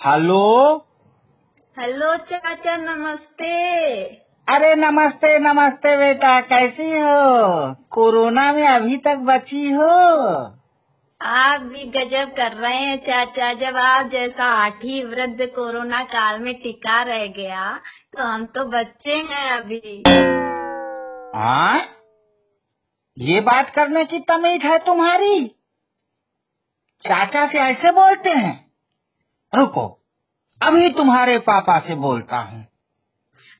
Hello? Hello चाचा नमस्ते। अरे नमस्ते नमस्ते बेटा कैसी हो? कोरोना में अभी तक बची हो? आप भी गजब कर रहे हैं चाचा। जब आप जैसा आठी वृद्ध कोरोना काल में टिका रह गया तो हम तो बच्चे हैं अभी। हाँ? ये बात करने की तमीज है तुम्हारी? चाचा से ऐसे बोलते हैं। रुको। अभी तुम्हारे पापा से बोलता हूँ।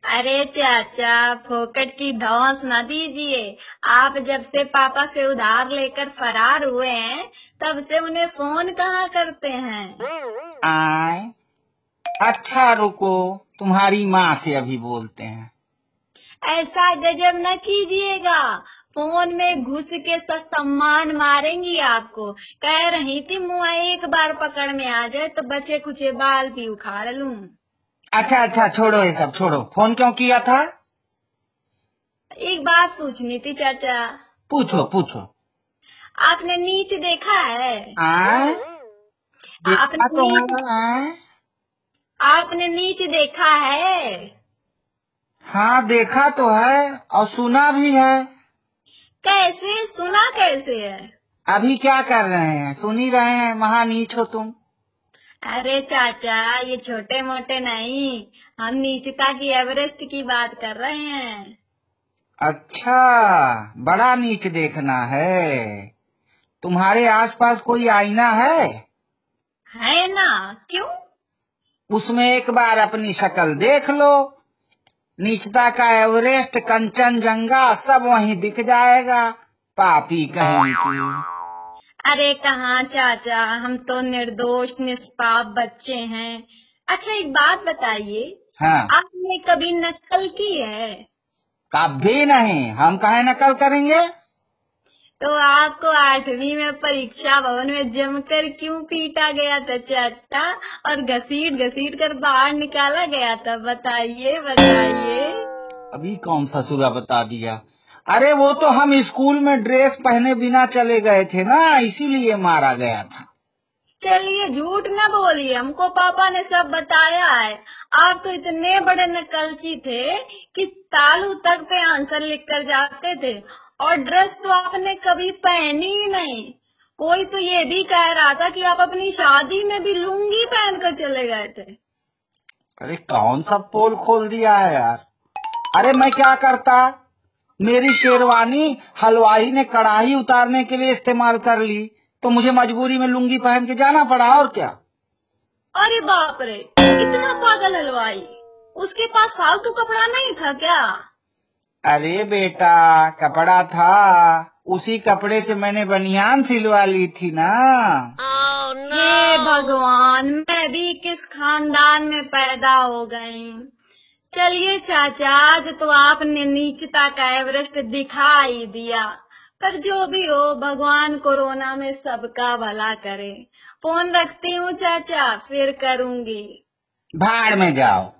अरे चाचा फोकट की धौंस न दीजिए। आप जब से पापा से उधार लेकर फरार हुए हैं तब से उन्हें फ़ोन कहाँ करते हैं? आए। अच्छा रुको तुम्हारी माँ से अभी बोलते हैं। ऐसा गजब न कीजिएगा। फ़ोन में घुस के सम्मान मारेंगी आपको। कह रही थी मुआ एक बार पकड़ में आ जाए तो बचे कुचे बाल भी उखाड़ लू। अच्छा अच्छा छोड़ो ये सब छोड़ो। फ़ोन क्यों किया था? एक बात पूछनी थी चाचा। पूछो पूछो। आपने नीच देखा है? आए आपने तो नीच, आपने नीच देखा है? हाँ देखा तो है और सुना भी है। कैसे? सुना कैसे है? अभी क्या कर रहे हैं? सुन ही रहे हैं महानीच हो तुम। अरे चाचा ये छोटे मोटे नहीं। हम नीचता की एवरेस्ट की बात कर रहे हैं। अच्छा बड़ा नीच देखना है। तुम्हारे आसपास कोई आईना है? है ना? क्यों? उसमें एक बार अपनी शक्ल देख लो। नीचता का एवरेस्ट कंचन जंगा सब वहीं दिख जाएगा। पापी कहीं की। अरे कहाँ चाचा हम तो निर्दोष निष्पाप बच्चे हैं। अच्छा एक बात बताइए। हाँ। आपने कभी नकल की है? कभी नहीं। हम कहे नकल करेंगे? तो आपको आठवीं में परीक्षा भवन में जमकर क्यों पीटा गया था चाचा? और घसीट घसीट कर बाहर निकाला गया था? बताइए बताइए। अभी कौन सा सूरा बता दिया? अरे, वो तो हम स्कूल में ड्रेस पहने बिना चले गए थे ना, इसीलिए मारा गया था। चलिए झूठ न बोलिए, हमको पापा ने सब बताया है। आप तो इतने बड़े नकलची थे कि तालू तक पे आंसर लिख कर जाते थे। और ड्रेस तो आपने कभी पहनी ही नहीं। कोई तो ये भी कह रहा था कि आप अपनी शादी में भी लुंगी पहन कर चले गए थे। अरे कौन सा पोल खोल दिया है यार? अरे मैं क्या करता? मेरी शेरवानी हलवाई ने कढ़ाई उतारने के लिए इस्तेमाल कर ली। तो मुझे मजबूरी में लुंगी पहन के जाना पड़ा और क्या? अरे बाप रे इतना पागल हलवाई। उसके पास फालतू कपड़ा नहीं था क्या? अरे बेटा कपड़ा था। उसी कपड़े से मैंने बनियान सिलवा ली थी ना। हे भगवान मैं भी किस खानदान में पैदा हो गई। चलिए चाचा आज तो आपने नीचता का एवरेस्ट दिखा ही दिया। पर जो भी हो, भगवान कोरोना में सबका भला करे। फ़ोन रखती हूँ, चाचा, फिर करूँगी। भाड़ में जाओ।